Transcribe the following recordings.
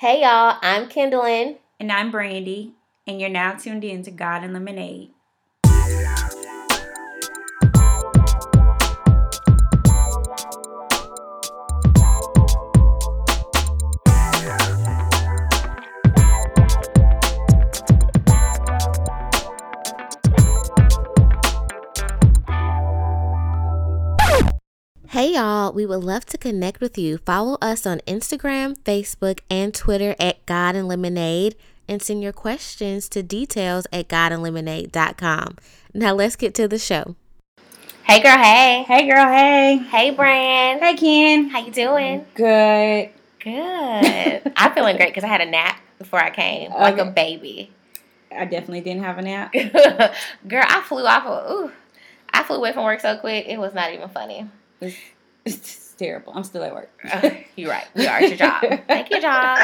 Hey y'all, I'm Kendallin. And I'm Brandy, and you're now tuned in to God and Lemonade. Hey y'all, we would love to connect with you. Follow us on Instagram, Facebook, and Twitter at God and Lemonade and send your questions to details at godandlemonade.com. Now let's get to the show. Hey girl, hey. Hey girl, hey. Hey Brand. Hey Ken. How you doing? Good. Good. I'm feeling great because I had a nap before I came, okay. like a baby. I definitely didn't have a nap. girl, I flew off of, ooh, I flew away from work so quick, it was not even funny. It's, terrible. I'm still at work. you're right. We are at your job. Thank you, job.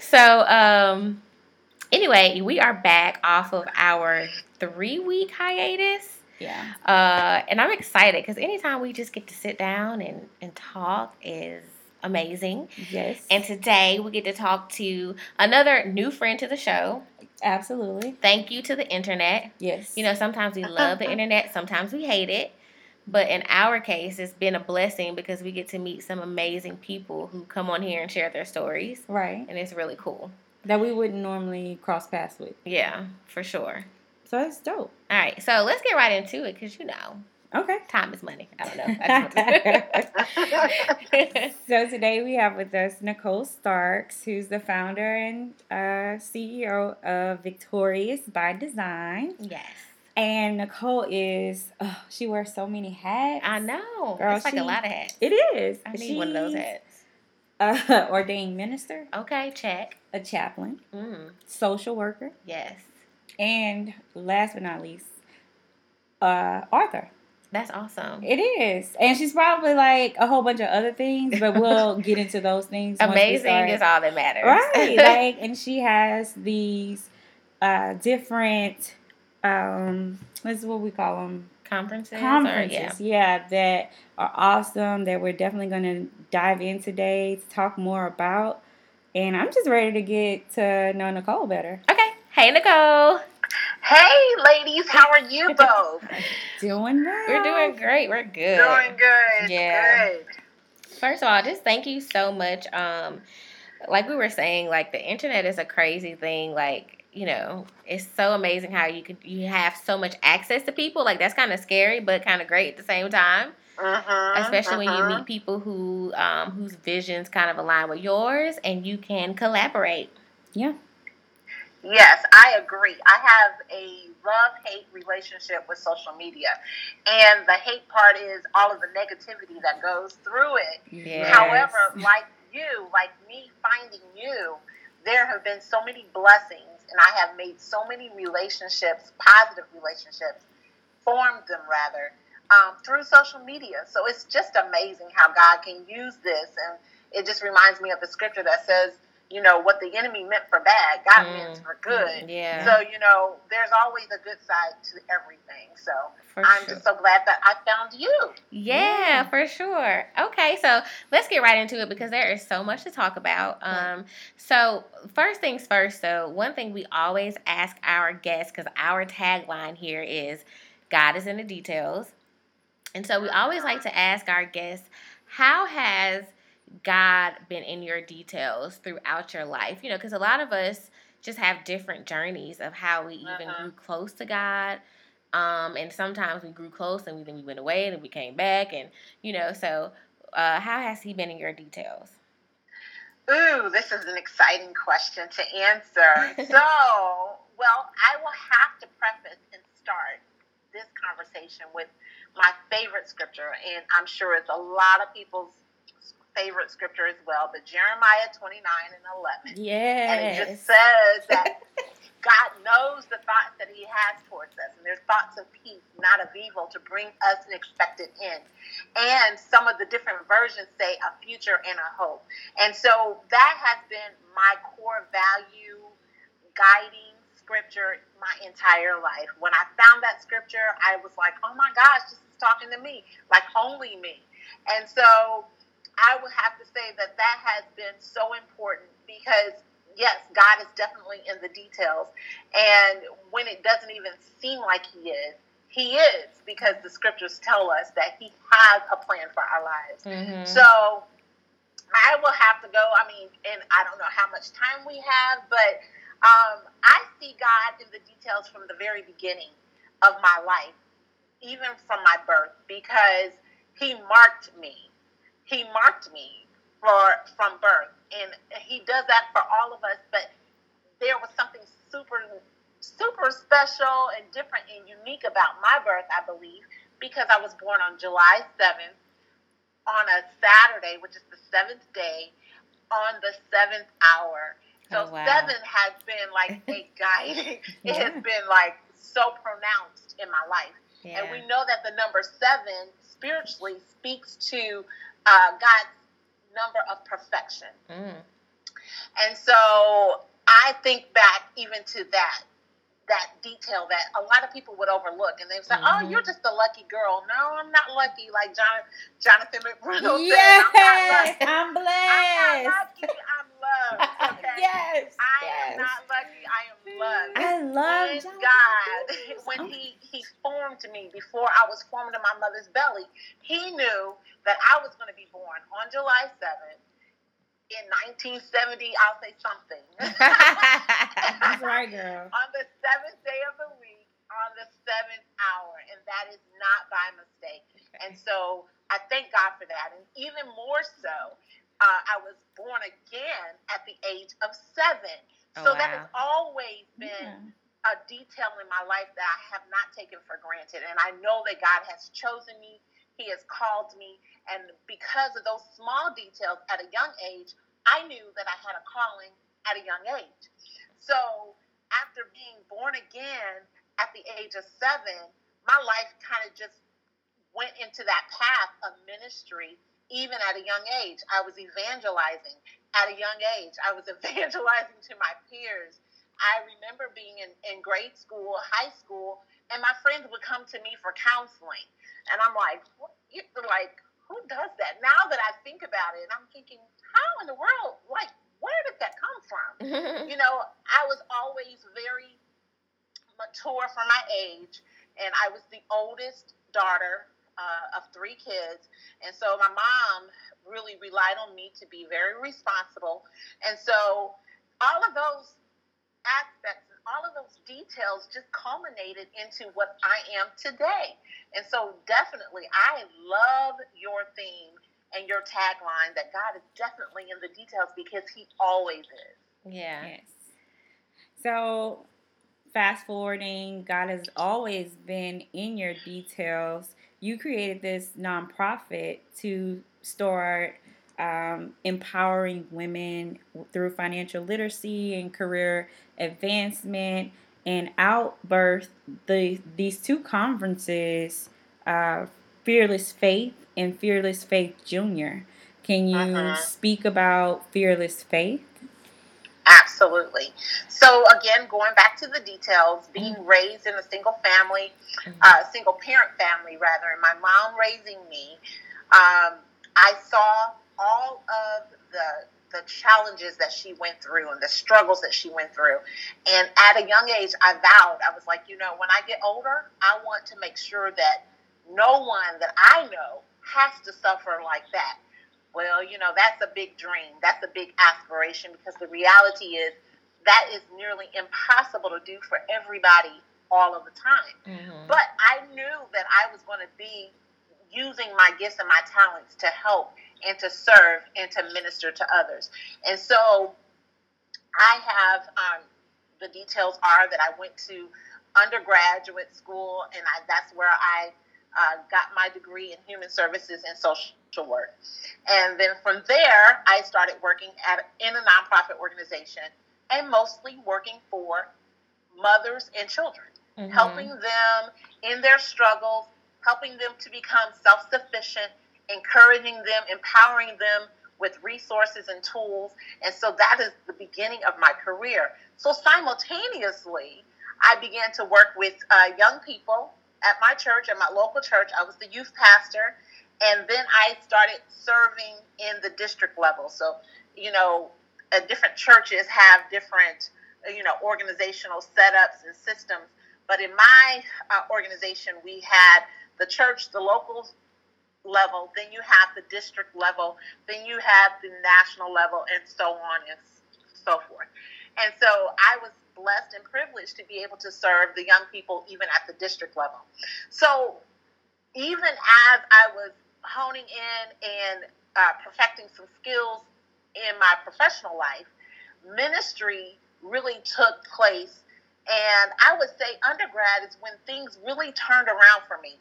so, um, anyway, we are back off of our three week hiatus. Yeah. Uh, and I'm excited because anytime we just get to sit down and, and talk is amazing. Yes. And today we get to talk to another new friend to the show. Absolutely. Thank you to the internet. Yes. You know, sometimes we love the internet, sometimes we hate it. But in our case, it's been a blessing because we get to meet some amazing people who come on here and share their stories. Right. And it's really cool. That we wouldn't normally cross paths with. Yeah, for sure. So it's dope. All right. So let's get right into it because, you know, Okay. Time is money. I don't know. I so today we have with us Nicole Starks, who's the founder and uh, CEO of Victorious by Design. Yes. And Nicole is, oh, she wears so many hats. I know. Girl, it's like she, a lot of hats. It is. I need She's, one of those hats. Uh, ordained minister. Okay, check. A chaplain. Mm. Social worker. Yes. And last but not least, uh, author. That's awesome. It is. And she's probably like a whole bunch of other things, but we'll get into those things. Amazing is all that matters. Right. like and she has these uh different um what's what we call them conferences conferences or, yeah. yeah that are awesome that we're definitely going to dive in today to talk more about and i'm just ready to get to know nicole better okay hey nicole Hey, ladies, how are you both? doing well. We're doing great. We're good. Doing good. Yeah. Good. First of all, just thank you so much. Um, like we were saying, like the internet is a crazy thing. Like you know, it's so amazing how you could you have so much access to people. Like that's kind of scary, but kind of great at the same time. Uh-huh, Especially uh-huh. when you meet people who um, whose visions kind of align with yours, and you can collaborate. Yeah. Yes, I agree. I have a love hate relationship with social media. And the hate part is all of the negativity that goes through it. Yes. However, like you, like me finding you, there have been so many blessings, and I have made so many relationships, positive relationships, formed them rather, um, through social media. So it's just amazing how God can use this. And it just reminds me of the scripture that says, you know, what the enemy meant for bad, God mm. meant for good. Yeah. So, you know, there's always a good side to everything. So for I'm sure. just so glad that I found you. Yeah, Yeah. for sure. Okay, so let's get right into it because there is so much to talk about. Um, so first things first, so one thing we always ask our guests because our tagline here is God is in the details, and so we always like to ask our guests, how has God been in your details throughout your life? You know, because a lot of us just have different journeys of how we even Uh-huh. grew close to God. Um, and sometimes we grew close and we, then we went away and then we came back. And, you know, so uh, how has He been in your details? Ooh, this is an exciting question to answer. so, well, I will have to preface and start this conversation with my favorite scripture, and I'm sure it's a lot of people's favorite scripture as well, but Jeremiah 29 and 11. Yes. And it just says that God knows the thoughts that He has towards us, and they're thoughts of peace, not of evil, to bring us an expected end. And some of the different versions say a future and a hope. And so that has been my core value guiding scripture my entire life. When I found that scripture, I was like, oh my gosh, this is talking to me, like only me. And so I would have to say that that has been so important because yes, God is definitely in the details. And when it doesn't even seem like He is, He is because the scriptures tell us that He has a plan for our lives. Mm-hmm. So I will have to go. I mean, and I don't know how much time we have, but um, I see God in the details from the very beginning of my life, even from my birth, because He marked me. He marked me for from birth and he does that for all of us. But there was something super, super special and different and unique about my birth, I believe, because I was born on July 7th on a Saturday, which is the seventh day, on the seventh hour. Oh, so oh, wow. seven has been like a guiding. yeah. It has been like so pronounced in my life. Yeah. And we know that the number seven spiritually speaks to uh, God's number of perfection. Mm. And so I think back even to that that detail that a lot of people would overlook, and they say, oh, mm-hmm. "Oh, you're just a lucky girl." No, I'm not lucky. Like John, Jonathan McReynolds yes, said, I'm, I'm blessed. I'm lucky. I'm loved. Okay? yes, I yes. am not lucky. I am loved. I love God when oh. He He formed me before I was formed in my mother's belly. He knew that I was going to be born on July seventh in 1970, I'll say something. That's right, girl. on the seventh day of the week, on the seventh hour, and that is not by mistake. Okay. And so I thank God for that. And even more so, uh, I was born again at the age of seven. Oh, so wow. that has always been. Yeah. A detail in my life that I have not taken for granted. And I know that God has chosen me he has called me. And because of those small details at a young age, I knew that I had a calling at a young age. So after being born again at the age of seven, my life kind of just went into that path of ministry even at a young age. I was evangelizing at a young age. I was evangelizing to my peers. I remember being in, in grade school, high school, and my friends would come to me for counseling. And I'm like, what? like, who does that? Now that I think about it, I'm thinking, how in the world, like, where did that come from? you know, I was always very mature for my age, and I was the oldest daughter uh, of three kids. And so my mom really relied on me to be very responsible. And so all of those aspects all of those details just culminated into what I am today. And so, definitely, I love your theme and your tagline that God is definitely in the details because He always is. Yeah. Yes. So, fast forwarding, God has always been in your details. You created this nonprofit to start um, empowering women through financial literacy and career advancement and outbirth the these two conferences uh, fearless faith and fearless faith junior can you uh-huh. speak about fearless faith absolutely so again going back to the details being mm-hmm. raised in a single family mm-hmm. uh, single parent family rather and my mom raising me um, i saw all of the the challenges that she went through and the struggles that she went through. And at a young age, I vowed, I was like, you know, when I get older, I want to make sure that no one that I know has to suffer like that. Well, you know, that's a big dream. That's a big aspiration because the reality is that is nearly impossible to do for everybody all of the time. Mm-hmm. But I knew that I was going to be using my gifts and my talents to help and to serve and to minister to others. And so I have um, the details are that I went to undergraduate school, and I, that's where I uh, got my degree in human services and social work. And then from there, I started working at in a nonprofit organization and mostly working for mothers and children, mm-hmm. helping them in their struggles, helping them to become self sufficient encouraging them, empowering them with resources and tools. And so that is the beginning of my career. So simultaneously, I began to work with uh, young people at my church, at my local church. I was the youth pastor. And then I started serving in the district level. So, you know, uh, different churches have different, uh, you know, organizational setups and systems. But in my uh, organization, we had the church, the local level, then you have the district level, then you have the national level, and so on and so forth. And so I was blessed and privileged to be able to serve the young people even at the district level. So even as I was honing in and uh, perfecting some skills in my professional life, ministry really took place. And I would say undergrad is when things really turned around for me.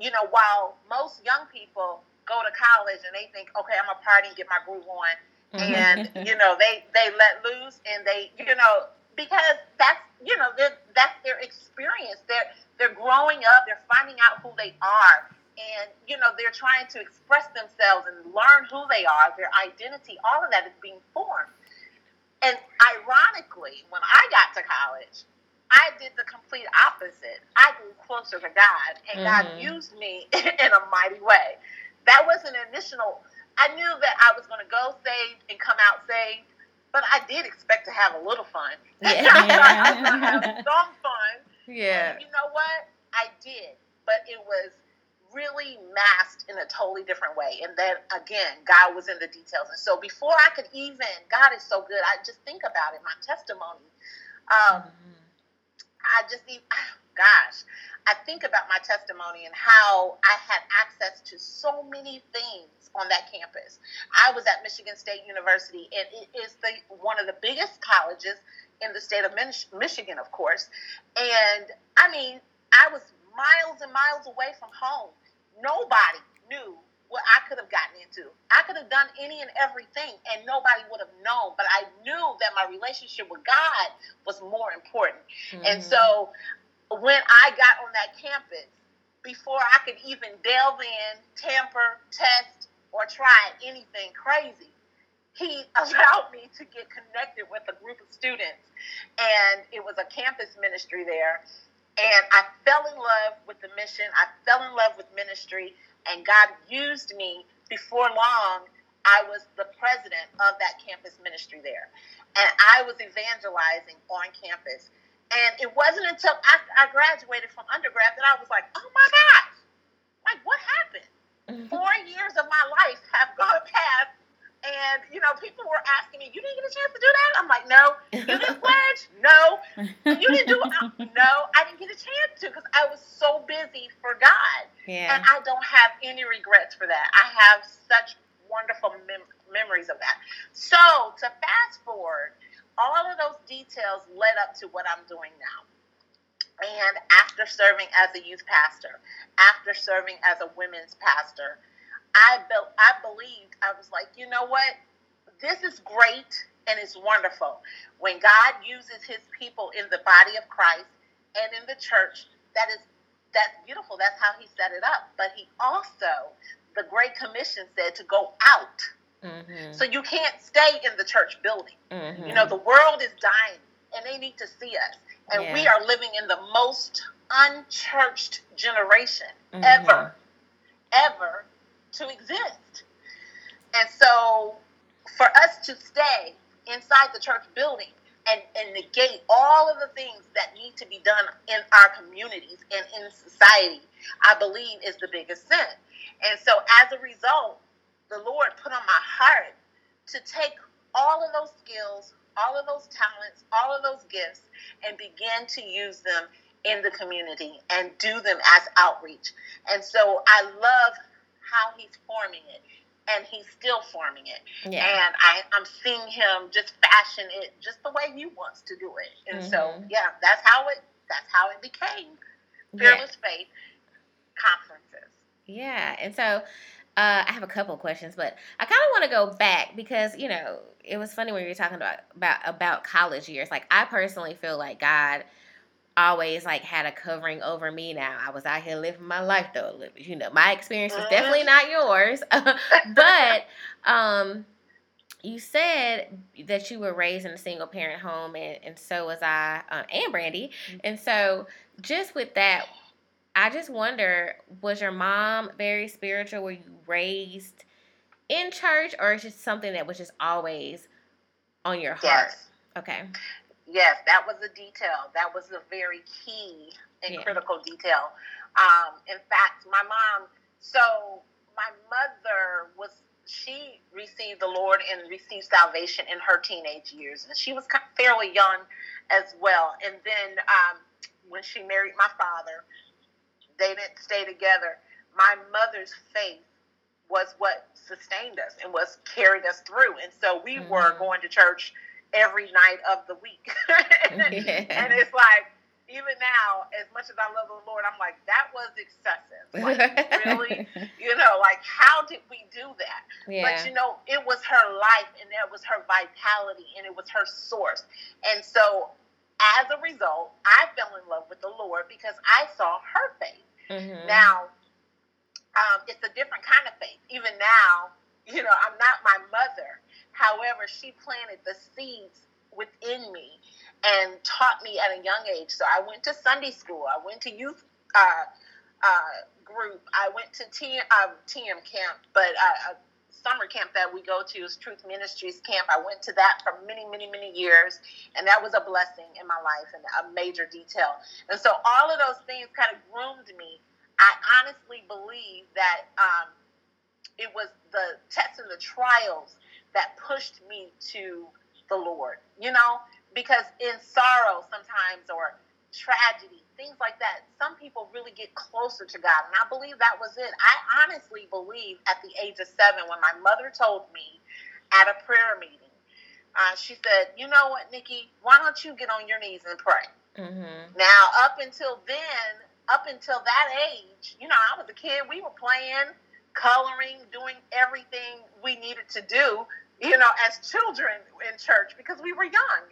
You know, while most young people go to college and they think, okay, I'm gonna party and get my groove on, and you know they they let loose and they you know because that's you know that's their experience. They're they're growing up. They're finding out who they are, and you know they're trying to express themselves and learn who they are. Their identity, all of that is being formed. And ironically, when I got to college, I did the complete opposite. I grew closer to God, and mm-hmm. God used me in a mighty way. That was an initial. I knew that I was going to go saved and come out saved, but I did expect to have a little fun. Yeah. have some fun. Yeah. And you know what? I did, but it was really masked in a totally different way. And then again, God was in the details. And so before I could even, God is so good. I just think about it, my testimony. Um, mm-hmm. I just, gosh, I think about my testimony and how I had access to so many things on that campus. I was at Michigan State University, and it is the one of the biggest colleges in the state of Michigan, of course. And I mean, I was miles and miles away from home. Nobody knew what I could have gotten into. I could have done any and everything, and nobody would have known. But I knew that my relationship with God was more important. Mm-hmm. And so when I got on that campus, before I could even delve in, tamper, test, or try anything crazy, he allowed me to get connected with a group of students. And it was a campus ministry there. And I fell in love with the mission. I fell in love with ministry. And God used me before long. I was the president of that campus ministry there. And I was evangelizing on campus. And it wasn't until after I graduated from undergrad that I was like, oh my gosh, like what happened? Mm-hmm. Four years of my life have gone past. And, you know, people were asking me, you didn't get a chance to do that? I'm like, no. You didn't pledge? No. You didn't do it? No, I didn't get a chance to because I was so busy for God. Yeah. And I don't have any regrets for that. I have such wonderful mem- memories of that. So to fast forward, all of those details led up to what I'm doing now. And after serving as a youth pastor, after serving as a women's pastor, I be- I believed I was like, you know what? This is great and it's wonderful. When God uses his people in the body of Christ and in the church, that is that's beautiful. That's how he set it up. But he also, the Great Commission said to go out Mm-hmm. So you can't stay in the church building. Mm-hmm. You know, the world is dying and they need to see us. And yeah. we are living in the most unchurched generation mm-hmm. ever, ever to exist. And so for us to stay inside the church building and, and negate all of the things that need to be done in our communities and in society, I believe is the biggest sin. And so as a result, the Lord put on my heart to take all of those skills, all of those talents, all of those gifts, and begin to use them in the community and do them as outreach. And so I love how he's forming it. And he's still forming it. Yeah. And I, I'm seeing him just fashion it just the way he wants to do it. And mm-hmm. so yeah, that's how it that's how it became Fearless yeah. Faith conferences. Yeah. And so uh, I have a couple questions, but I kind of want to go back because you know it was funny when you were talking about about about college years. Like I personally feel like God always like had a covering over me. Now I was out here living my life though. a little. You know, my experience was definitely not yours, but um, you said that you were raised in a single parent home, and, and so was I, uh, and Brandy. Mm-hmm. And so just with that, I just wonder was your mom very spiritual? Were you raised in church or is it something that was just always on your heart? Yes. Okay. Yes, that was a detail. That was a very key and Yeah. critical detail. Um, in fact, my mom, so my mother was, she received the Lord and received salvation in her teenage years. And she was fairly young as well. And then um, when she married my father, they didn't stay together. My mother's faith was what sustained us and was carried us through. And so we were Mhm. going to church every night of the week. Yeah. And it's like, even now, as much as I love the Lord, I'm like, that was excessive. Like, really? You know, like, how did we do that? yeah. But you know, it was her life and that was her vitality and it was her source. And so, as a result, I fell in love with the Lord because I saw her faith. Mhm. Now, um, it's a different kind of faith. Even now, you know, I'm not my mother. However, she planted the seeds within me and taught me at a young age. So I went to Sunday school. I went to youth uh, uh, group. I went to T, uh, TM camp, but uh, a summer camp that we go to is Truth Ministries camp. I went to that for many, many, many years, and that was a blessing in my life and a major detail. And so all of those things kind of groomed me. I honestly believe that um, it was the tests and the trials that pushed me to the Lord, you know, because in sorrow sometimes or tragedy, things like that, some people really get closer to God. And I believe that was it. I honestly believe at the age of seven, when my mother told me at a prayer meeting, uh, she said, You know what, Nikki, why don't you get on your knees and pray? Mhm. Now, up until then, up until that age, you know, I was a kid. We were playing, coloring, doing everything we needed to do, you know, as children in church because we were young.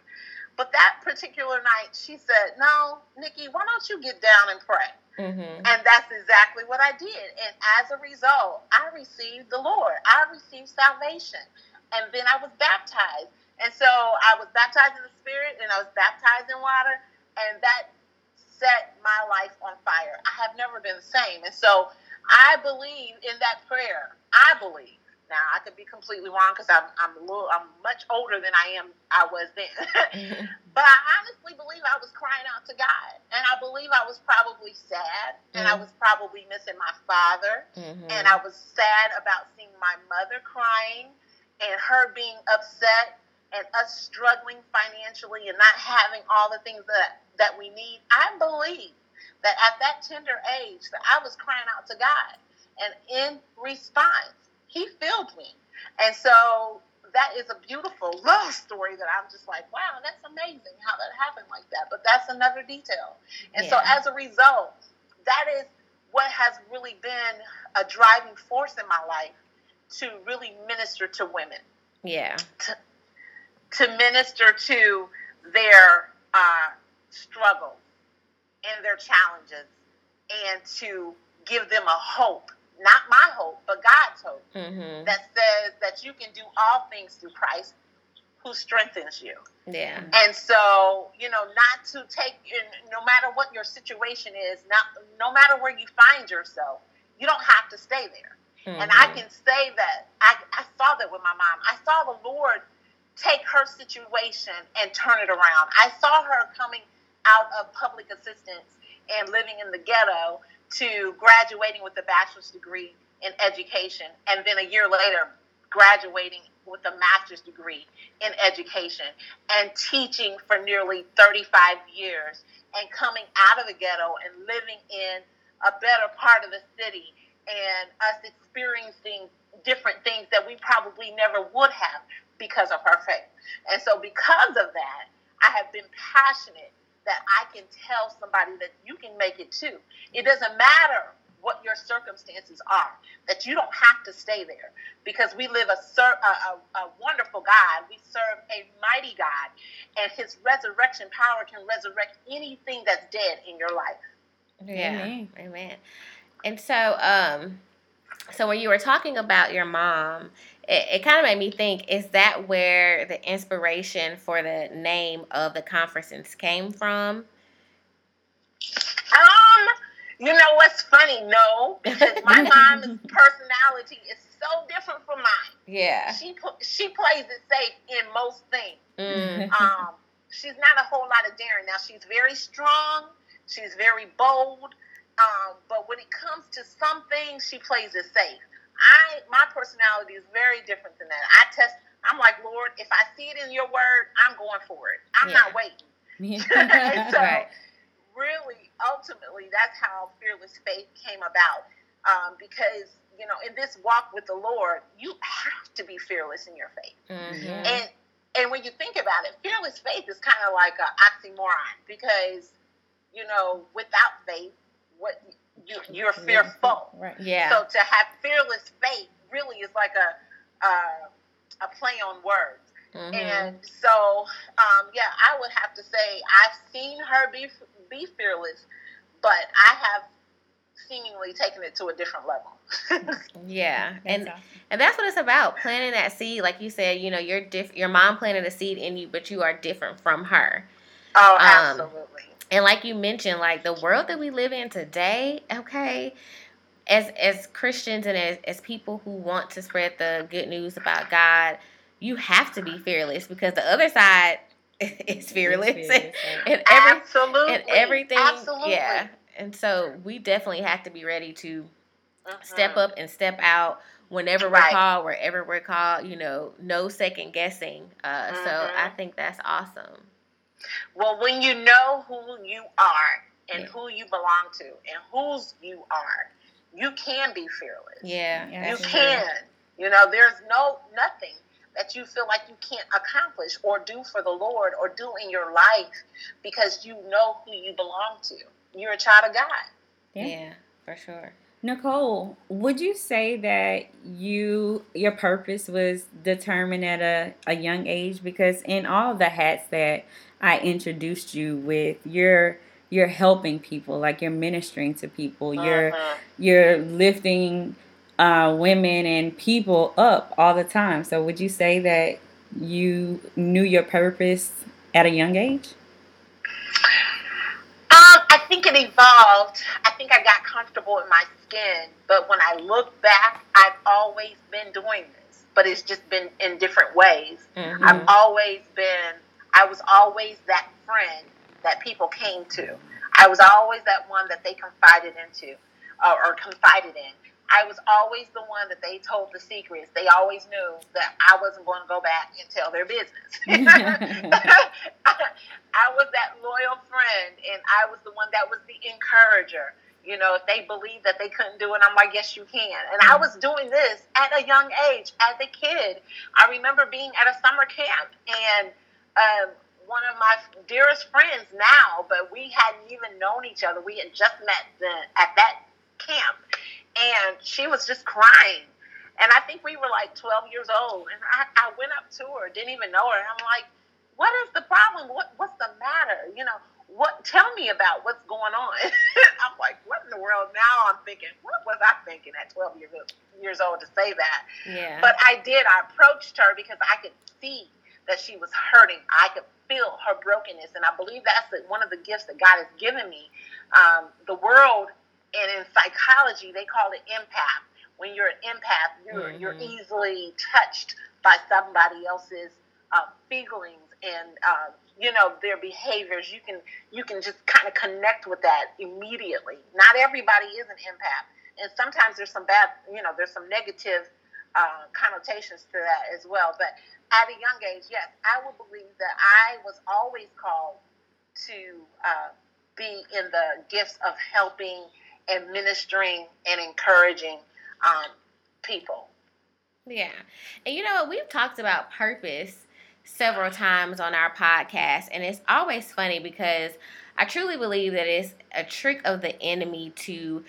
But that particular night, she said, No, Nikki, why don't you get down and pray? Mhm. And that's exactly what I did. And as a result, I received the Lord. I received salvation. And then I was baptized. And so I was baptized in the Spirit and I was baptized in water. And that set my life on fire. I have never been the same. And so I believe in that prayer. I believe. Now I could be completely wrong because I'm I'm a little I'm much older than I am I was then. But I honestly believe I was crying out to God. And I believe I was probably sad. And I Mm. was probably missing my father. Mhm. And I was sad about seeing my mother crying and her being upset and us struggling financially and not having all the things that, that we need. I believe that at that tender age that I was crying out to God. And in response, he filled me. And so that is a beautiful love story that I'm just like, wow, that's amazing how that happened like that. But that's another detail. And so as a result, that is what has really been a driving force in my life to really minister to women, yeah. to minister to their uh, struggles and their challenges, and to give them a hope, not my hope, but God's hope Mhm. that says that you can do all things through Christ who strengthens you. Yeah. And so, you know, not to take, no matter what your situation is, not, no matter where you find yourself, you don't have to stay there. And I Mhm. can say that I, I saw that with my mom. I saw the Lord take her situation and turn it around. I saw her coming out of public assistance and living in the ghetto to graduating with a bachelor's degree in education. And then a year later, graduating with a master's degree in education and teaching for nearly 35 years and coming out of the ghetto and living in a better part of the city and us experiencing different things that we probably never would have because of her faith. And so, because of that, I have been passionate that I can tell somebody that you can make it too. It doesn't matter what your circumstances are, that you don't have to stay there because we live a, a, a, a wonderful God. We serve a mighty God, and His resurrection power can resurrect anything that's dead in your life. Yeah. Amen. Amen. And so, um, so when you were talking about your mom, it, it kind of made me think: Is that where the inspiration for the name of the conferences came from? Um, You know what's funny? No, because my mom's personality is so different from mine. Yeah. She she plays it safe in most things. Mm. Um, she's not a whole lot of daring. Now she's very strong. She's very bold. Um, but when it comes to some things, she plays it safe. I my personality is very different than that. I test. I'm like, Lord, if I see it in your word, I'm going for it. I'm Yeah. not waiting. so Right. really, ultimately, that's how fearless faith came about. Um, because you know, in this walk with the Lord, you have to be fearless in your faith. Mhm. And and when you think about it, fearless faith is kind of like an oxymoron because you know, without faith, what you, you're fearful. Right. Yeah. So to have fearless faith really is like a uh, a play on words. Mhm. And so, um, yeah, I would have to say I've seen her be be fearless, but I have seemingly taken it to a different level. yeah. And awesome. and that's what it's about. Planting that seed, like you said, you know, you're diff- your mom planted a seed in you, but you are different from her. oh, Um, absolutely. And like you mentioned, like the world that we live in today, okay, as as Christians and as, as people who want to spread the good news about God, you have to be fearless because the other side is fearless. Fearless, right. and every absolutely. and everything Absolutely. yeah. And so we definitely have to be ready to Mhm. step up and step out whenever we're Right. called, wherever we're called, you know, no second guessing. Uh, So Mhm. I think that's awesome. Well, when you know who you are and Yeah. who you belong to and whose you are, you can be fearless. Yeah. Yeah, you that's true. can. You know, there's no nothing that you feel like you can't accomplish or do for the Lord or do in your life because you know who you belong to. You're a child of God. Yeah. Yeah. for sure. Nicole, would you say that you your purpose was determined at a, a young age? Because in all the hats that I introduced you with, you're you're helping people, like you're ministering to people, you're Mhm. you're lifting uh, women and people up all the time. So would you say that you knew your purpose at a young age? Um, I think it evolved. I think I got comfortable in my skin, but when I look back, I've always been doing this, but it's just been in different ways. Mhm. I've always been, I was always that friend that people came to. I was always that one that they confided into uh, or confided in. I was always the one that they told the secrets. They always knew that I wasn't going to go back and tell their business. I was that loyal friend, and I was the one that was the encourager. You know, if they believed that they couldn't do it, I'm like, yes, you can. And I was doing this at a young age, as a kid. I remember being at a summer camp, and um, one of my dearest friends now, but we hadn't even known each other. We had just met the, at that camp, and she was just crying. And I think we were like 12 years old, and I, I went up to her, didn't even know her, and I'm like, "What is the problem? What What's the matter? You know, what? Tell me about what's going on." I'm like, "What in the world?" Now I'm thinking, "What was I thinking at 12 years years old to say that?" Yeah. But I did. I approached her because I could see that she was hurting. I could feel her brokenness, and I believe that's the, one of the gifts that God has given me. Um, the world, and in psychology, they call it empath. When you're an empath, you're you're Mhm. easily touched by somebody else's uh, feelings and uh, you know their behaviors. You can you can just kind of connect with that immediately. Not everybody is an empath, and sometimes there's some bad, you know, there's some negative uh, connotations to that as well. But at a young age, yes, I would believe that I was always called to uh, be in the gifts of helping and ministering and encouraging um, people. Yeah. And you know what? We've talked about purpose several times on our podcast, and it's always funny because I truly believe that it's a trick of the enemy to,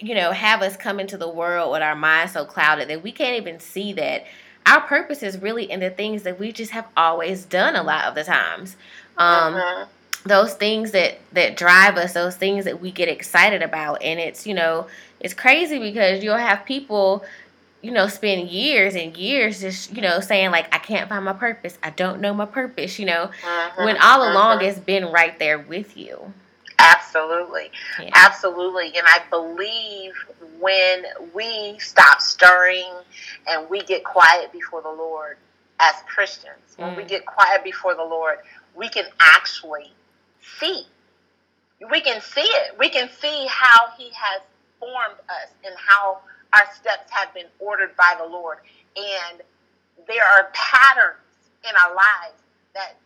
you know, have us come into the world with our minds so clouded that we can't even see that our purpose is really in the things that we just have always done a lot of the times. Um, Mhm. those things that that drive us those things that we get excited about and it's you know it's crazy because you'll have people you know spend years and years just you know saying like i can't find my purpose i don't know my purpose you know Mhm. when all along Mhm. it's been right there with you Absolutely. Absolutely. Yeah. Absolutely. And I believe when we stop stirring and we get quiet before the Lord as Christians, mm. when we mm. get quiet before the Lord, we can actually see. We can see it. We can see how He has formed us and how our steps have been ordered by the Lord. And there are patterns in our lives that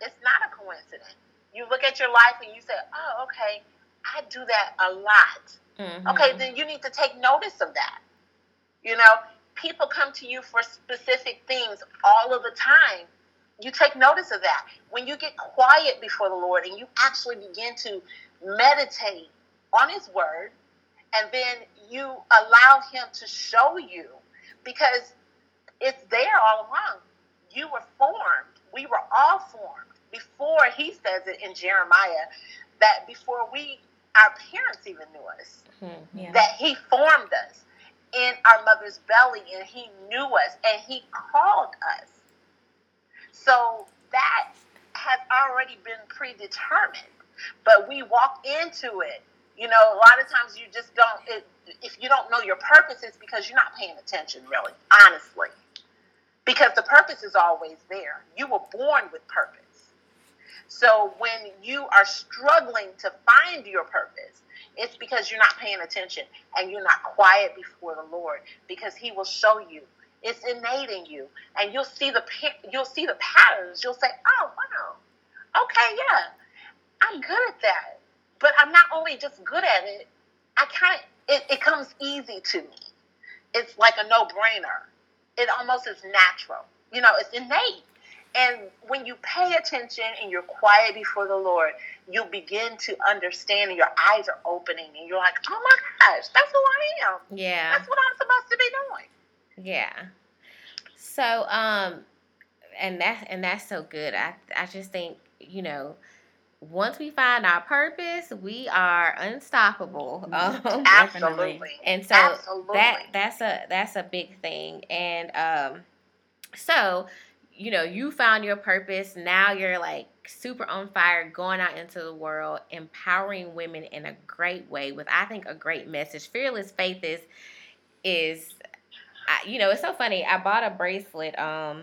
it's not a coincidence. You look at your life and you say, oh, okay, I do that a lot. Mm-hmm. Okay, then you need to take notice of that. You know, people come to you for specific things all of the time. You take notice of that. When you get quiet before the Lord and you actually begin to meditate on His Word, and then you allow Him to show you, because it's there all along. You were formed. We were all formed before he says it in Jeremiah that before we our parents even knew us, mm-hmm. yeah. that he formed us in our mother's belly and he knew us and he called us. So that has already been predetermined, but we walk into it. You know, a lot of times you just don't. It, if you don't know your purpose, it's because you're not paying attention, really, honestly. Because the purpose is always there. You were born with purpose. So when you are struggling to find your purpose, it's because you're not paying attention and you're not quiet before the Lord because He will show you. It's innate in you, and you'll see the you'll see the patterns. You'll say, "Oh, wow, okay, yeah, I'm good at that." But I'm not only just good at it; I kind it, it comes easy to me. It's like a no-brainer. It almost is natural. You know, it's innate. And when you pay attention and you're quiet before the Lord, you begin to understand and your eyes are opening and you're like, oh my gosh, that's who I am. Yeah. That's what I'm supposed to be doing. Yeah. So, um, and that and that's so good. I I just think, you know, once we find our purpose, we are unstoppable. Mm-hmm. Um, Absolutely. And so Absolutely. that that's a that's a big thing. And um so you know, you found your purpose. Now you're like super on fire, going out into the world, empowering women in a great way with, I think, a great message. Fearless Faith is, is, you know, it's so funny. I bought a bracelet. Um,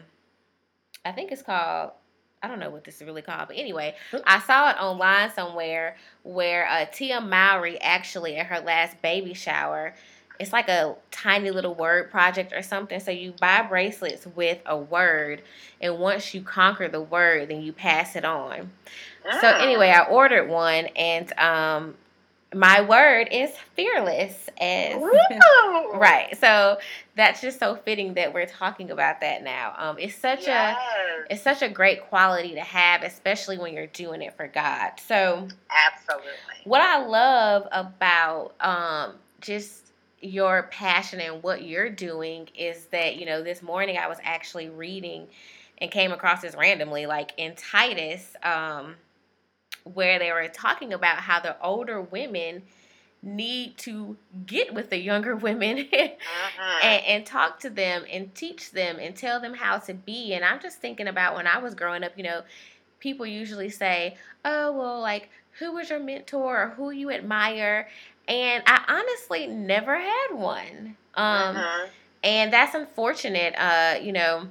I think it's called. I don't know what this is really called, but anyway, I saw it online somewhere where uh, Tia Mowry actually at her last baby shower it's like a tiny little word project or something. So you buy bracelets with a word, and once you conquer the word, then you pass it on. Ah. So anyway, I ordered one, and um, my word is fearless as right so that's just so fitting that we're talking about that now um it's such yes. a it's such a great quality to have especially when you're doing it for god so absolutely what i love about um just your passion and what you're doing is that, you know, this morning I was actually reading and came across this randomly, like in Titus, um, where they were talking about how the older women need to get with the younger women uh-huh. and, and, talk to them and teach them and tell them how to be. And I'm just thinking about when I was growing up, you know, people usually say, oh, well, like, who was your mentor or who you admire? And I honestly never had one. Um, uh-huh. and that's unfortunate. Uh, you know,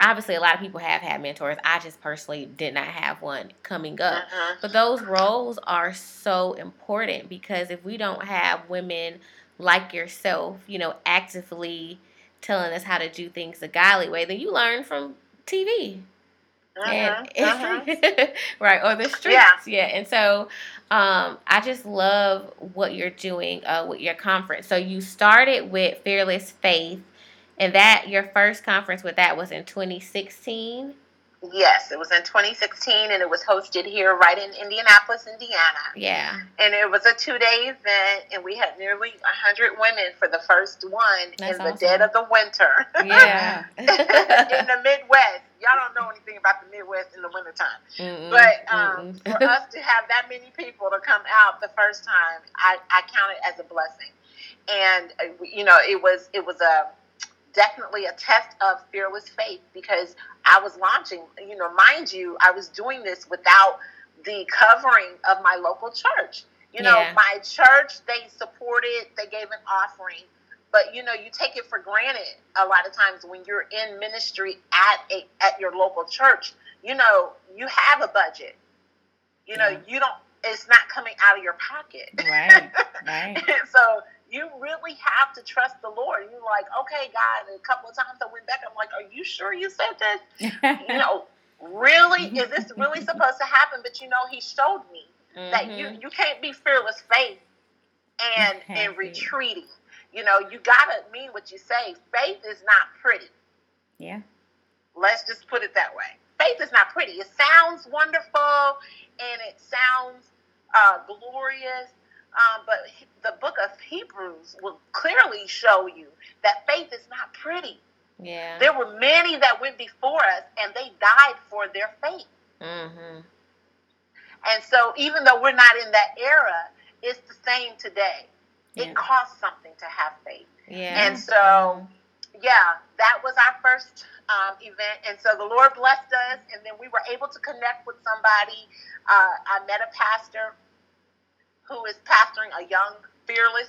obviously a lot of people have had mentors. I just personally did not have one coming up. Uh-huh. But those roles are so important because if we don't have women like yourself, you know, actively telling us how to do things the godly way, then you learn from TV. Uh-huh, and, uh-huh. right or the streets yeah. yeah and so um, i just love what you're doing uh, with your conference so you started with fearless faith and that your first conference with that was in 2016 Yes, it was in 2016 and it was hosted here right in Indianapolis, Indiana. Yeah. And it was a two day event and we had nearly 100 women for the first one That's in awesome. the dead of the winter. Yeah. in the Midwest. Y'all don't know anything about the Midwest in the wintertime. But um, for us to have that many people to come out the first time, I, I count it as a blessing. And, uh, you know, it was, it was a, definitely a test of fearless faith because I was launching, you know, mind you, I was doing this without the covering of my local church. You know, Yeah. my church, they supported, they gave an offering. But you know, you take it for granted a lot of times when you're in ministry at a at your local church. You know, you have a budget. You know, Yeah. you don't. It's not coming out of your pocket. Right, right. so you really have to trust the Lord. You're like, okay, God. And a couple of times I went back. I'm like, are you sure you said this? You know, really, is this really supposed to happen? But you know, He showed me that you Mhm. you can't be fearless faith and and retreating. You know, you gotta mean what you say. Faith is not pretty. yeah. Let's just put it that way. Faith is not pretty. It sounds wonderful and it sounds uh, glorious, um, but the book of Hebrews will clearly show you that faith is not pretty. Yeah. There were many that went before us and they died for their faith. Mm-hmm. And so, even though we're not in that era, it's the same today. It Yeah. costs something to have faith. Yeah. And so, yeah, that was our first um, event. And so the Lord blessed us, and then we were able to connect with somebody. Uh, I met a pastor who is pastoring a young, fearless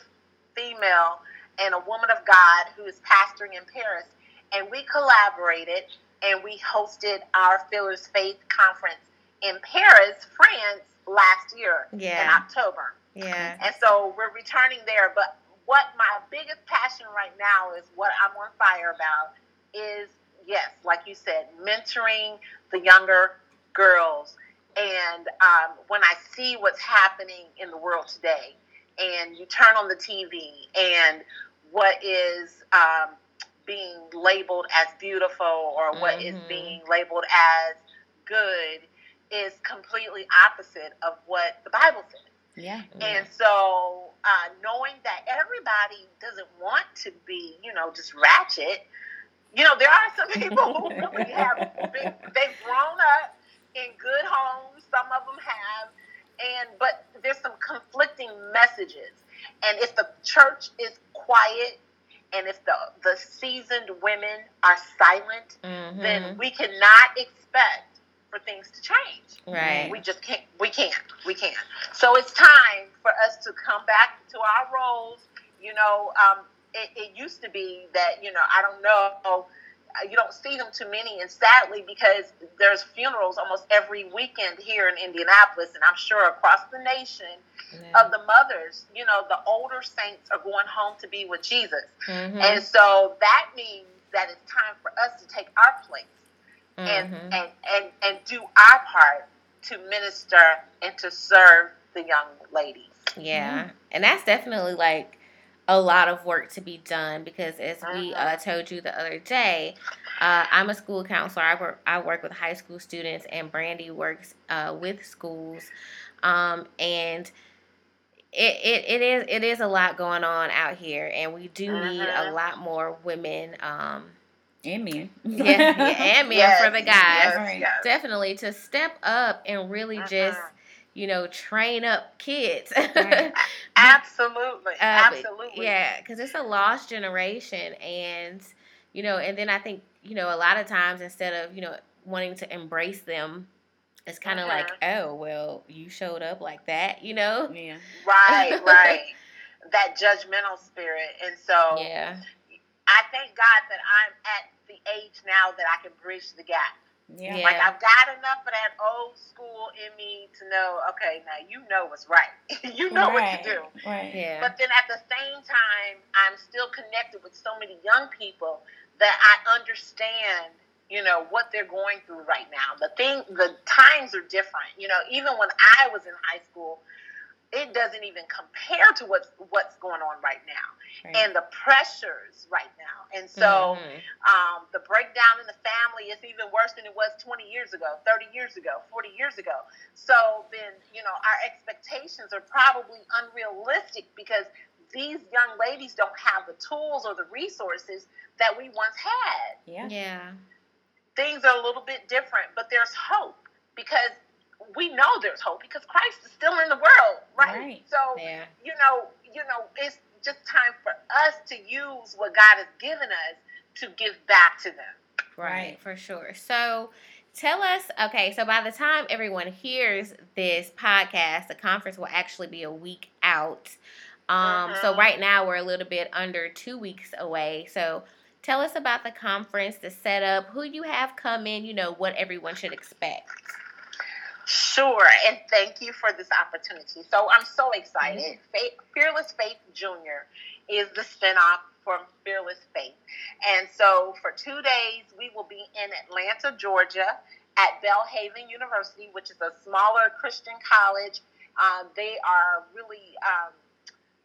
female and a woman of God who is pastoring in Paris. And we collaborated and we hosted our Fearless Faith Conference in Paris, France, last year in October. Yeah. And so we're returning there. But what my biggest passion right now is what I'm on fire about is yes, like you said, mentoring the younger girls. And um, when I see what's happening in the world today, and you turn on the TV, and what is um, being labeled as beautiful or what is Mhm. being labeled as good is completely opposite of what the Bible says. Yeah. And so, uh, knowing that everybody doesn't want to be, you know, just ratchet, you know, there are some people who really have been, they've grown up in good homes. Some of them have, and but there's some conflicting messages. And if the church is quiet, and if the the seasoned women are silent, Mhm. then we cannot expect for things to change. right. We just can't. We can't. We can't. So it's time for us to come back to our roles. You know, um, it, it used to be that you know I don't know. You don't see them too many, and sadly, because there's funerals almost every weekend here in Indianapolis, and I'm sure across the nation Yeah. of the mothers. You know, the older saints are going home to be with Jesus, Mhm. and so that means that it's time for us to take our place and, Mhm. and, and, and do our part to minister and to serve the young ladies. Yeah, and that's definitely like a lot of work to be done because as we uh, Mhm. told you the other day, uh, I'm a school counselor. I work I work with high school students, and Brandy works uh, with schools, um, and. It, it, it is it is a lot going on out here and we do need a Mhm. lot more women um And men. yeah, yeah and men Yes, for the guys yes, yes. definitely to step up and really just Mhm. you know train up kids Right. Absolutely. Uh, Absolutely. yeah, because it's a lost generation, and you know, and then I think you know a lot of times instead of you know wanting to embrace them, it's kind of like, oh well, you showed up like that, you know? Yeah. Right, right. that judgmental spirit. And so Yeah, I thank God that I'm at the age now that I can bridge the gap. Yeah. Yeah. Like I've got enough of that old school in me to know, okay, now you know what's right. you know right. what to do. Right. yeah, But then at the same time, I'm still connected with so many young people that I understand, you know, what they're going through right now. The thing, the times are different. You know, even when I was in high school, it doesn't even compare to what's what's going on right now, Right. and the pressures right now. And so, Mhm. um, the breakdown in the family is even worse than it was 20 years ago, 30 years ago, 40 years ago. So then, you know, our expectations are probably unrealistic because these young ladies don't have the tools or the resources that we once had. yeah. yeah, Things are a little bit different, but there's hope because we know there's hope because Christ is still in the world, right? Right. So, yeah, you know, you know, it's just time for us to use what God has given us to give back to them. right, Right. for sure. So, tell us okay so by the time everyone hears this podcast the conference will actually be a week out um so Mhm. right now we're a little bit under two weeks away so tell us about the conference the setup who you have come in you know what everyone should expect Sure, and thank you for this opportunity. So I'm so excited. Faith, Fearless Faith Junior is the spinoff from Fearless Faith. And so for two days, we will be in Atlanta, Georgia at Belhaven University, which is a smaller Christian college. Um, they are really um,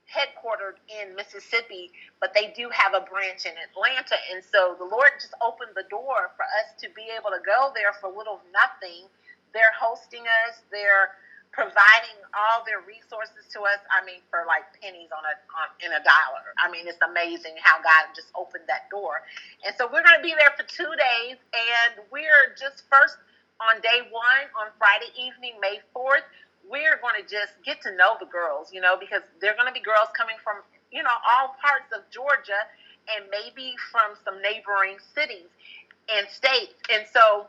headquartered in Mississippi, but they do have a branch in Atlanta. And so the Lord just opened the door for us to be able to go there for little nothing. They're hosting us. They're providing all their resources to us. I mean, for like pennies on a on, in a dollar. I mean, it's amazing how God just opened that door. And so we're going to be there for two days, and we're just first on day one on Friday evening, May fourth. We're going to just get to know the girls, you know, because they're going to be girls coming from you know all parts of Georgia and maybe from some neighboring cities and states. And so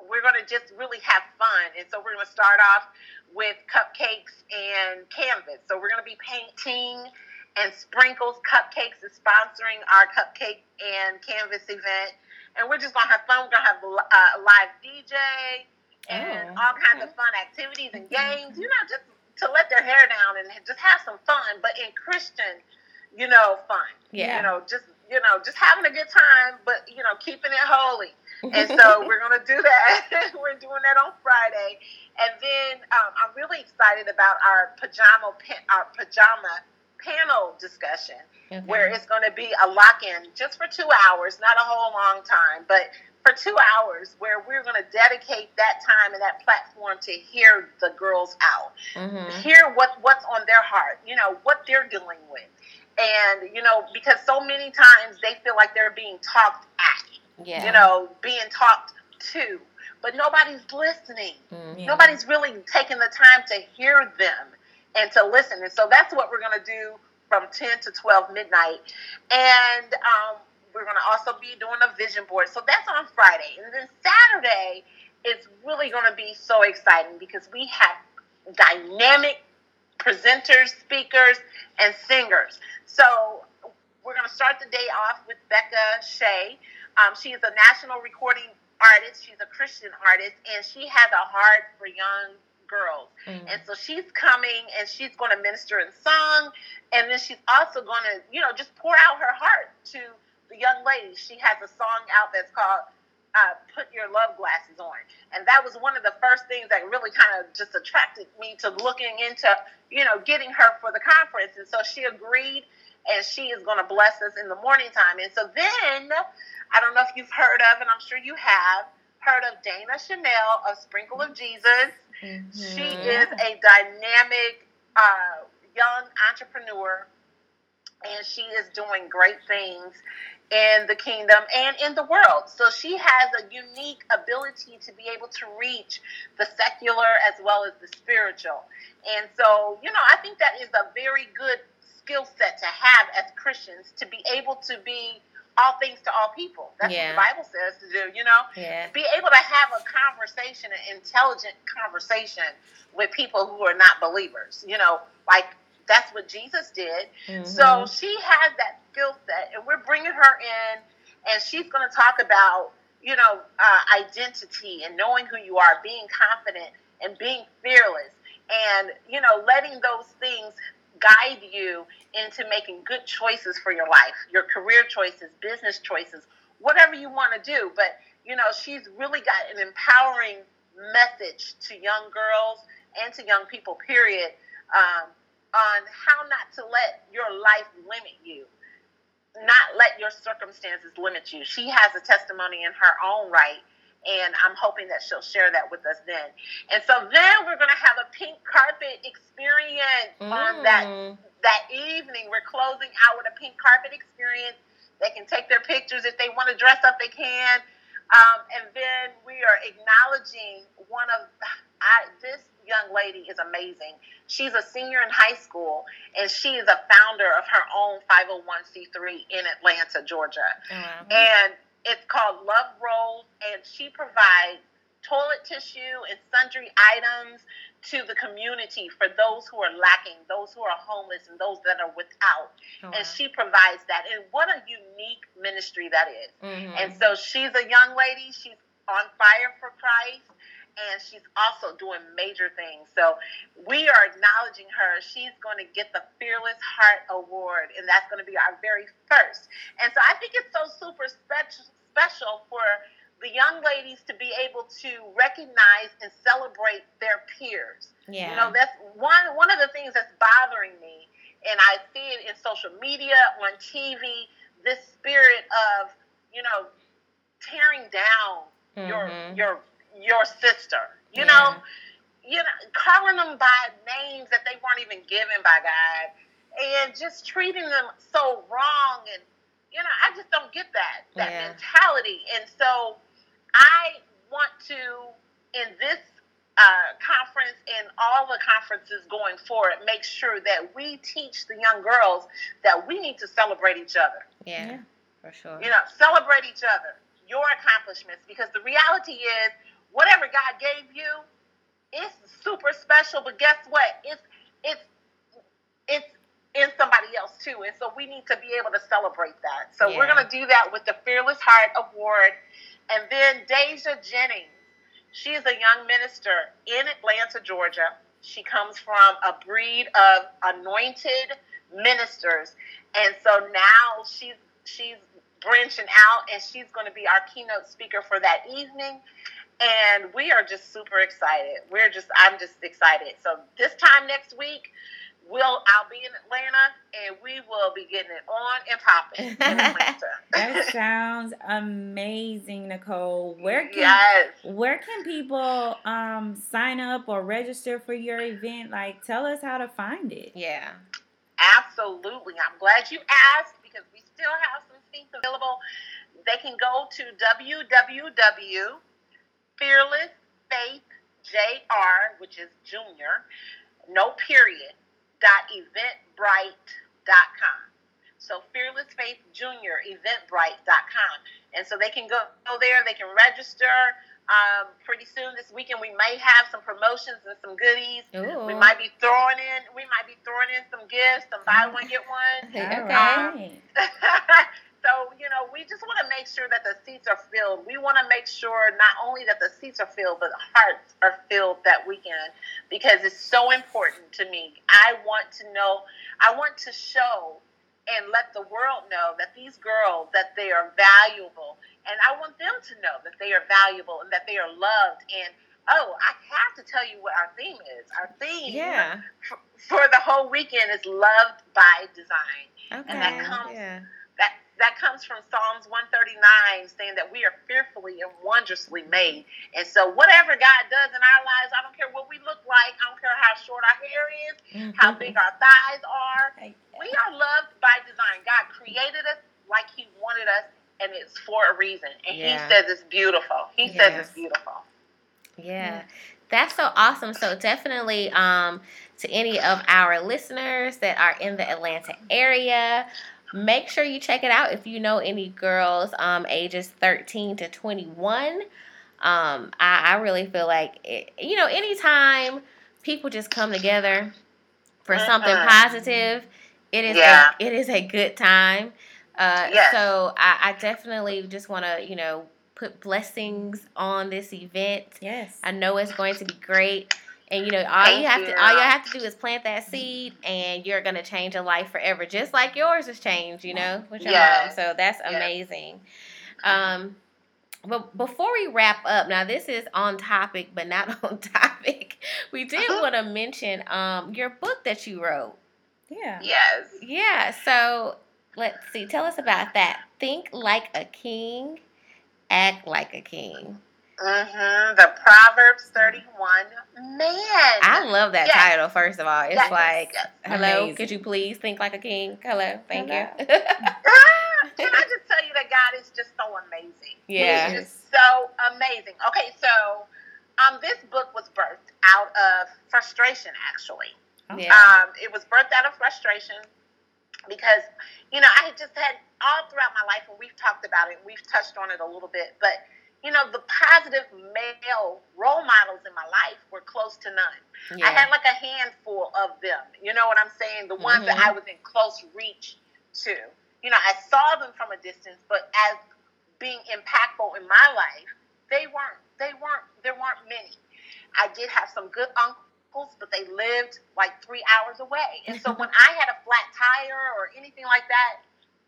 we're going to just really have fun. And so we're going to start off with cupcakes and canvas. So we're going to be painting and Sprinkles Cupcakes is sponsoring our cupcake and canvas event. And we're just going to have fun. We're going to have uh, a live DJ and Oh, all kinds okay. of fun activities and games, you know, just to let their hair down and just have some fun, but in Christian, you know, fun. Yeah. You know, just, you know, just having a good time, but, you know, keeping it holy and so we're going to do that. we're doing that on Friday, and then um, I'm really excited about our pajama pa- our pajama panel discussion, Okay. where it's going to be a lock-in just for two hours, not a whole long time, but for two hours, where we're going to dedicate that time and that platform to hear the girls out Mhm. hear what what's on their heart, you know, what they're dealing with. And, you know, because so many times they feel like they're being talked at, yeah you know, being talked to, but nobody's listening. Mhm. Yeah. Nobody's really taking the time to hear them and to listen. And so that's what we're going to do from 10 to 12 midnight. And um, we're going to also be doing a vision board. So that's on Friday. And then Saturday is really going to be so exciting because we have dynamic presenters, speakers, and singers. So we're going to start the day off with Becca Shea. Um, she is a national recording artist. She's a Christian artist, and she has a heart for young girls. Mhm. And so she's coming and she's going to minister in song, and then she's also going to, you know, just pour out her heart to the young ladies. She has a song out that's called "Put Your Love Glasses On," and that was one of the first things that really kind of just attracted me to looking into, you know, getting her for the conference. And so she agreed, and she is going to bless us in the morning time. And so then, I don't know if you've heard of, and I'm sure you have heard of Dana Chanel of Sprinkle of Jesus. She Mhm. is a dynamic uh, young entrepreneur, and she is doing great things in the kingdom and in the world. So she has a unique ability to be able to reach the secular as well as the spiritual. And so, you know, I think that is a very good skill set to have as Christians to be able to be all things to all people. That's Yeah. what the Bible says to do, you know? yeah be able to have a conversation, an intelligent conversation with people who are not believers. You know, like that's what Jesus did. So Mhm. she has that skill set, and we're bringing her in, and she's going to talk about, you know, uh, identity and knowing who you are, being confident and being fearless, and you know, letting those things guide you into making good choices for your life, your career choices, business choices, whatever you want to do. But you know, she's really got an empowering message to young girls and to young people, period, um, on how not to let your life limit you, not let your circumstances limit you. She has a testimony in her own right, and I'm hoping that she'll share that with us then. And so then we're going to have a pink carpet experience on that Mm. that evening. We're closing out with a pink carpet experience. They can take their pictures if they want to dress up. They can. Um, and then we are acknowledging one of I, this young lady is amazing. She's a senior in high school, and she is a founder of her own 501c3 in Atlanta, Georgia wow. and It's called Love Rolls, and she provides toilet tissue and sundry items to the community for those who are lacking, those who are homeless, and those that are without. Oh, And she provides that. And what a unique ministry that is. Mhm. And so she's a young lady. She's on fire for Christ. And she's also doing major things. So we are acknowledging her. She's going to get the Fearless Heart Award, and that's going to be our very first. And so I think it's so super special, special for the young ladies to be able to recognize and celebrate their peers. yeah. You know, that's one one of the things that's bothering me, and I see it in social media, on TV. This spirit of you know tearing down your Mhm. your your sister. You Yeah. know, you know, calling them by names that they weren't even given by God, and just treating them so wrong. And you know, I just don't get that that Yeah. mentality. And so, I want to in this uh, conference and all the conferences going forward, make sure that we teach the young girls that we need to celebrate each other. yeah, Yeah. for sure. You know, celebrate each other, your accomplishments, because the reality is, whatever God gave you, it's super special. But guess what? It's it's it's in somebody else too, and so we need to be able to celebrate that. So we're gonna do that with the Fearless Heart Award, and then Deja Jennings. She is a young minister in Atlanta, Georgia. She comes from a breed of anointed ministers, and so now she's she's branching out, and she's going to be our keynote speaker for that evening. And we are just super excited. We're just I'm just excited. So this time next week, we'll I'll be in Atlanta, and we will be getting it on and popping. That sounds amazing, Nicole. Where can yes. where can people um sign up or register for your event? Like tell us how to find it. yeah. Absolutely. I'm glad you asked because we still have some seats available. They can go to www.fearlessfaithjr, which is junior, no period, dot eventbrite.com. So Fearless Faith Junior, eventbrite.com. And so they can go, go there, they can register. Um, pretty soon this weekend, we may have some promotions and some goodies. Ooh. We might be throwing in. We might be throwing in some gifts, some buy one get one. Okay. All right. so you know, we just want to make sure that the seats are filled. We want to make sure not only that the seats are filled, but the hearts are filled that weekend because it's so important to me. I want to know. I want to show and let the world know that these girls that they are valuable and i want them to know that they are valuable and that they are loved and oh i have to tell you what our theme is our theme Yeah. for, for the whole weekend is loved by design Okay. and that comes- yeah. That comes from Psalms 139 saying that we are fearfully and wondrously made. And so whatever God does in our lives, I don't care what we look like, I don't care how short our hair is, how big our thighs are. We are loved by design. God created us like he wanted us and it's for a reason. And Yeah. he says it's beautiful. He says it's beautiful. Yeah. That's so awesome. So definitely um to any of our listeners that are in the Atlanta area, make sure you check it out if you know any girls um ages 13 to 21. Um I, I really feel like it, you know anytime people just come together for something Mhm. positive, it is Yeah. a, it is a good time. Uh, Yes. So I, I definitely just want to, you know, put blessings on this event. Yes. I know it's going to be great. And you know, all Thank you have you. to all you have to do is plant that seed and you're gonna change a life forever, just like yours has changed, you know, with your Yes. mom. So that's Yes. amazing. Um but before we wrap up, now this is on topic but not on topic. We did Uh-huh. want to mention um your book that you wrote. Yeah. Yes. Yeah, so let's see. Tell us about that. Think like a king, act like a king. Hmm The Proverbs 31 man. I love that Yes. title, first of all. It's Yes. like, Yes. hello, Amazing. could you please think like a king? Hello, thank Hello. you. Ah, Can I just tell you that God is just so amazing? Yeah. He's just so amazing. Okay, so um, this book was birthed out of frustration, actually. yeah. Um, it was birthed out of frustration because, you know, I had just had all throughout my life, and we've talked about it, we've touched on it a little bit, but you know, the positive male role models in my life were close to none. Yeah. I had like a handful of them. You know what I'm saying? The ones mm-hmm. that I was in close reach to. You know, I saw them from a distance, but as being impactful in my life, they weren't. They weren't. There weren't many. I did have some good uncles, but they lived like three hours away. And so when I had a flat tire or anything like that,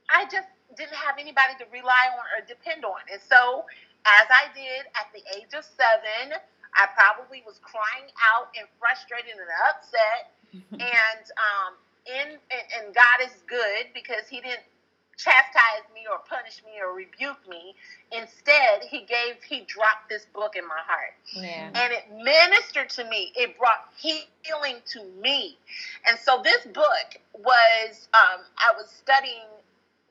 I just didn't have anybody to rely on or depend on. And so as I did at the age of seven. I probably was crying out and frustrated and upset. and um, in and, and God is good because He didn't chastise me or punish me or rebuke me. Instead, He gave He dropped this book in my heart, yeah. and it ministered to me. It brought healing to me, and so this book was um, I was studying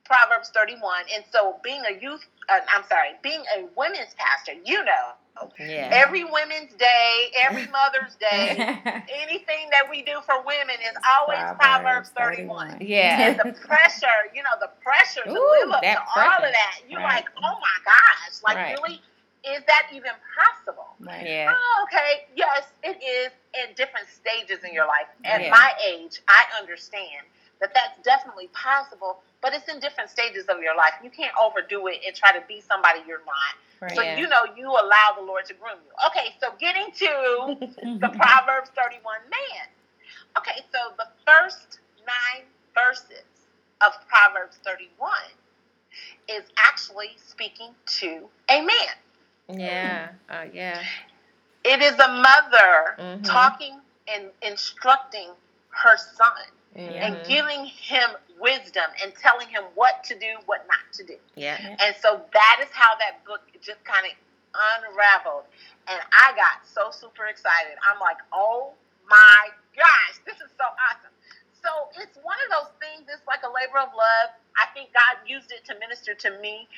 Proverbs 31. And so, being a youth, uh, I'm sorry, being a women's pastor, you know, yeah. every Women's Day, every Mother's Day, anything that we do for women is always Proverbs, Proverbs 31. 31. Yeah. And the pressure, you know, the pressure to Ooh, live up to pressure. all of that. You're right. like, oh my gosh, like right. really? Is that even possible? Right. Yeah. Oh, okay. Yes, it is in different stages in your life. At yeah. my age, I understand that that's definitely possible, but it's in different stages of your life. You can't overdo it and try to be somebody you're not. Right. So you know you allow the Lord to groom you. Okay, so getting to the Proverbs 31 man. Okay, so the first nine verses of Proverbs 31 is actually speaking to a man. Yeah, uh, yeah. It is a mother mm-hmm. talking and instructing her son mm-hmm. and giving him wisdom and telling him what to do, what not to do. Yeah. And so that is how that book just kind of unraveled. And I got so super excited. I'm like, oh my gosh, this is so awesome. So it's one of those things, it's like a labor of love. I think God used it to minister to me.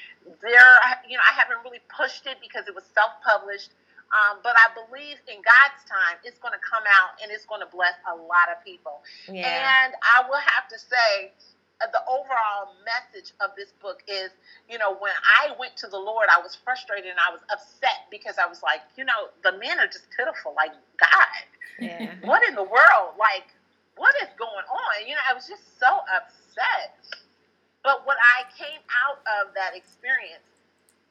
There, you know, I haven't really pushed it because it was self published. Um, but I believe in God's time, it's going to come out and it's going to bless a lot of people. Yeah. And I will have to say, uh, the overall message of this book is, you know, when I went to the Lord, I was frustrated and I was upset because I was like, you know, the men are just pitiful. Like, God, yeah. what in the world? Like, what is going on? You know, I was just so upset. But when I came out of that experience,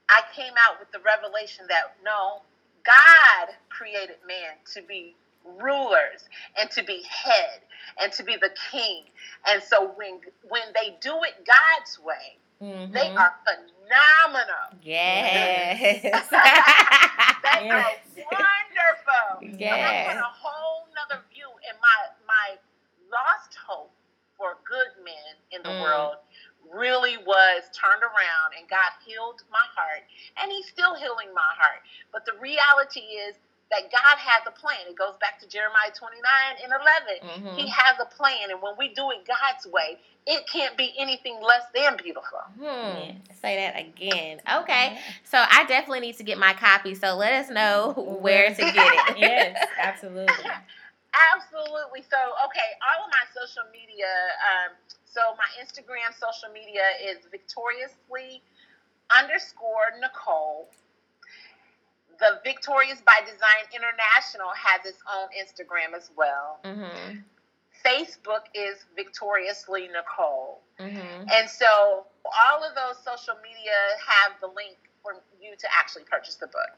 I came out with the revelation that no, God created man to be rulers and to be head and to be the king. And so when when they do it God's way, mm-hmm. they are phenomenal. Yes. they yes. are wonderful. Yes. And a whole nother view in my my lost hope for good men in the mm. world really was turned around and God healed my heart and he's still healing my heart. But the reality is that God has a plan. It goes back to Jeremiah 29 and 11. Mm-hmm. He has a plan and when we do it God's way, it can't be anything less than beautiful. Hmm. Say that again. Okay. So I definitely need to get my copy. So let us know where to get it. yes, absolutely. absolutely. So, okay, all of my social media um, so my Instagram social media is victoriously underscore Nicole. The Victorious by Design International has its own Instagram as well. Mm-hmm. Facebook is Victoriously Nicole. Mm-hmm. And so all of those social media have the link for you to actually purchase the book.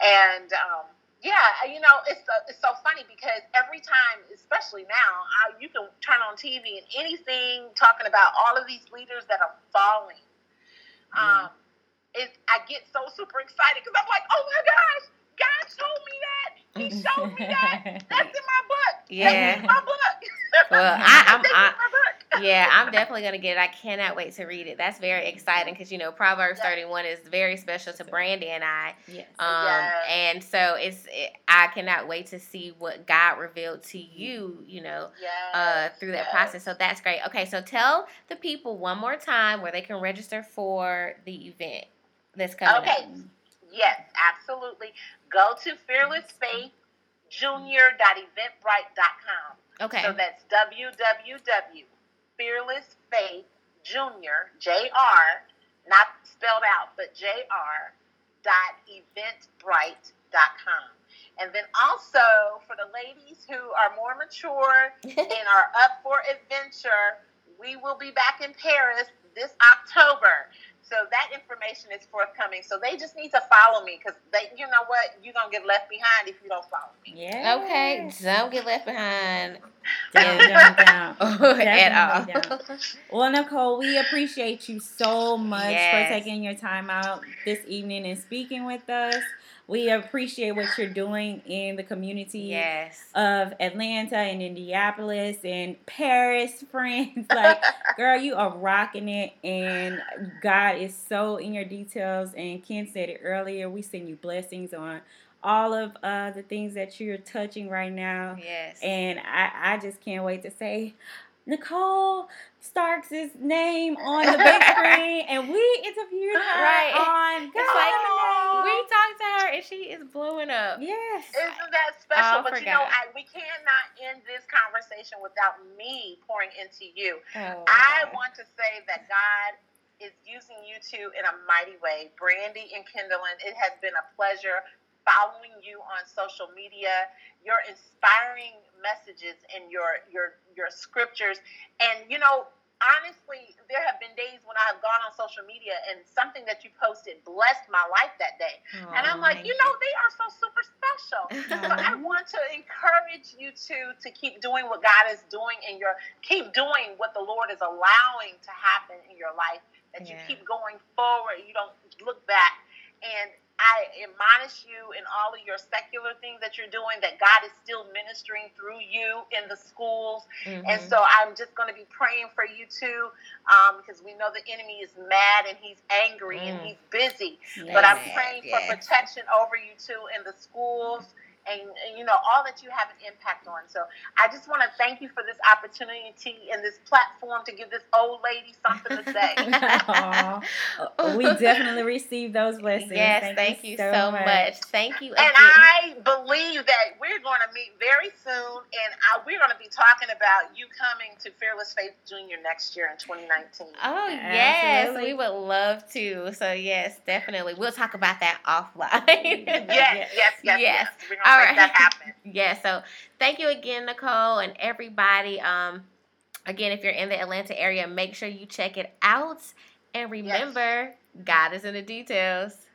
And um, yeah, you know, it's so, it's so funny because every time, especially now, I, you can turn on TV and anything talking about all of these leaders that are falling. Um, it, I get so super excited because I'm like, oh my gosh, God showed me that. He showed me that. That's in my book. Yeah. That's in my book. well, I, I'm, I, yeah, I'm definitely gonna get it. I cannot wait to read it. That's very exciting because you know Proverbs 31 is very special to Brandy and I. Yes. Um, yes. and so it's it, I cannot wait to see what God revealed to you. You know, yes. uh, through that yes. process. So that's great. Okay, so tell the people one more time where they can register for the event that's coming. Okay. Up. Yes, absolutely. Go to fearlessfaithjunior.eventbrite.com. Okay. So that's www fearlessfaith Jr. Jr. Not spelled out, but Jr. Dot eventbrite.com. And then also for the ladies who are more mature and are up for adventure, we will be back in Paris this October. So that information is forthcoming. So they just need to follow me because they, you know what, you're gonna get left behind if you don't follow me. Yeah. Okay, don't get left behind Down, down, down. at Definitely all. Well, Nicole, we appreciate you so much Yes. for taking your time out this evening and speaking with us. We appreciate what you're doing in the community yes. of Atlanta and Indianapolis and Paris, France. Like, girl, you are rocking it, and God is so in your details. And Ken said it earlier. We send you blessings on all of uh, the things that you're touching right now. Yes. And I, I just can't wait to say Nicole Starks' name on the big screen, and we interviewed her Right. on. It's like we talked to her and she is blowing up. yes. Isn't that special? But you know. I, we cannot end this conversation without me pouring into you. Oh, I God. want to say that God is using you two in a mighty way. Brandy and Kindlen, it has been a pleasure following you on social media. You're inspiring messages and your your your scriptures, and you know. Honestly, there have been days when I have gone on social media and something that you posted blessed my life that day. And I'm like, you know, they are so super special. So I want to encourage you to to keep doing what God is doing in your keep doing what the Lord is allowing to happen in your life. That you keep going forward. You don't look back. And I admonish you in all of your secular things that you're doing that God is still ministering through you in the schools. And Mhm. so I'm just going to be praying for you too, um, because we know the enemy is mad and he's angry and Mm. he's busy. But I'm praying yes. for protection over you too in the schools and, and, you know all that you have an impact on. So I just want to thank you for this opportunity and this platform to give this old lady something to say. We definitely received those blessings. Yes, thank, you, so much. Thank you again. And I believe that we're going to meet very soon, and I, we're going to be talking about you coming to Fearless Faith Junior next year in 2019. Oh yes, Absolutely. we would love to. So yes, definitely. We'll talk about that offline. Yes, yes, yes, yes. Yes. We're going to All make right. that happen. yeah, so thank you again, Nicole, and everybody. Um, again, if you're in the Atlanta area, make sure you check it out. And remember, God is in the details.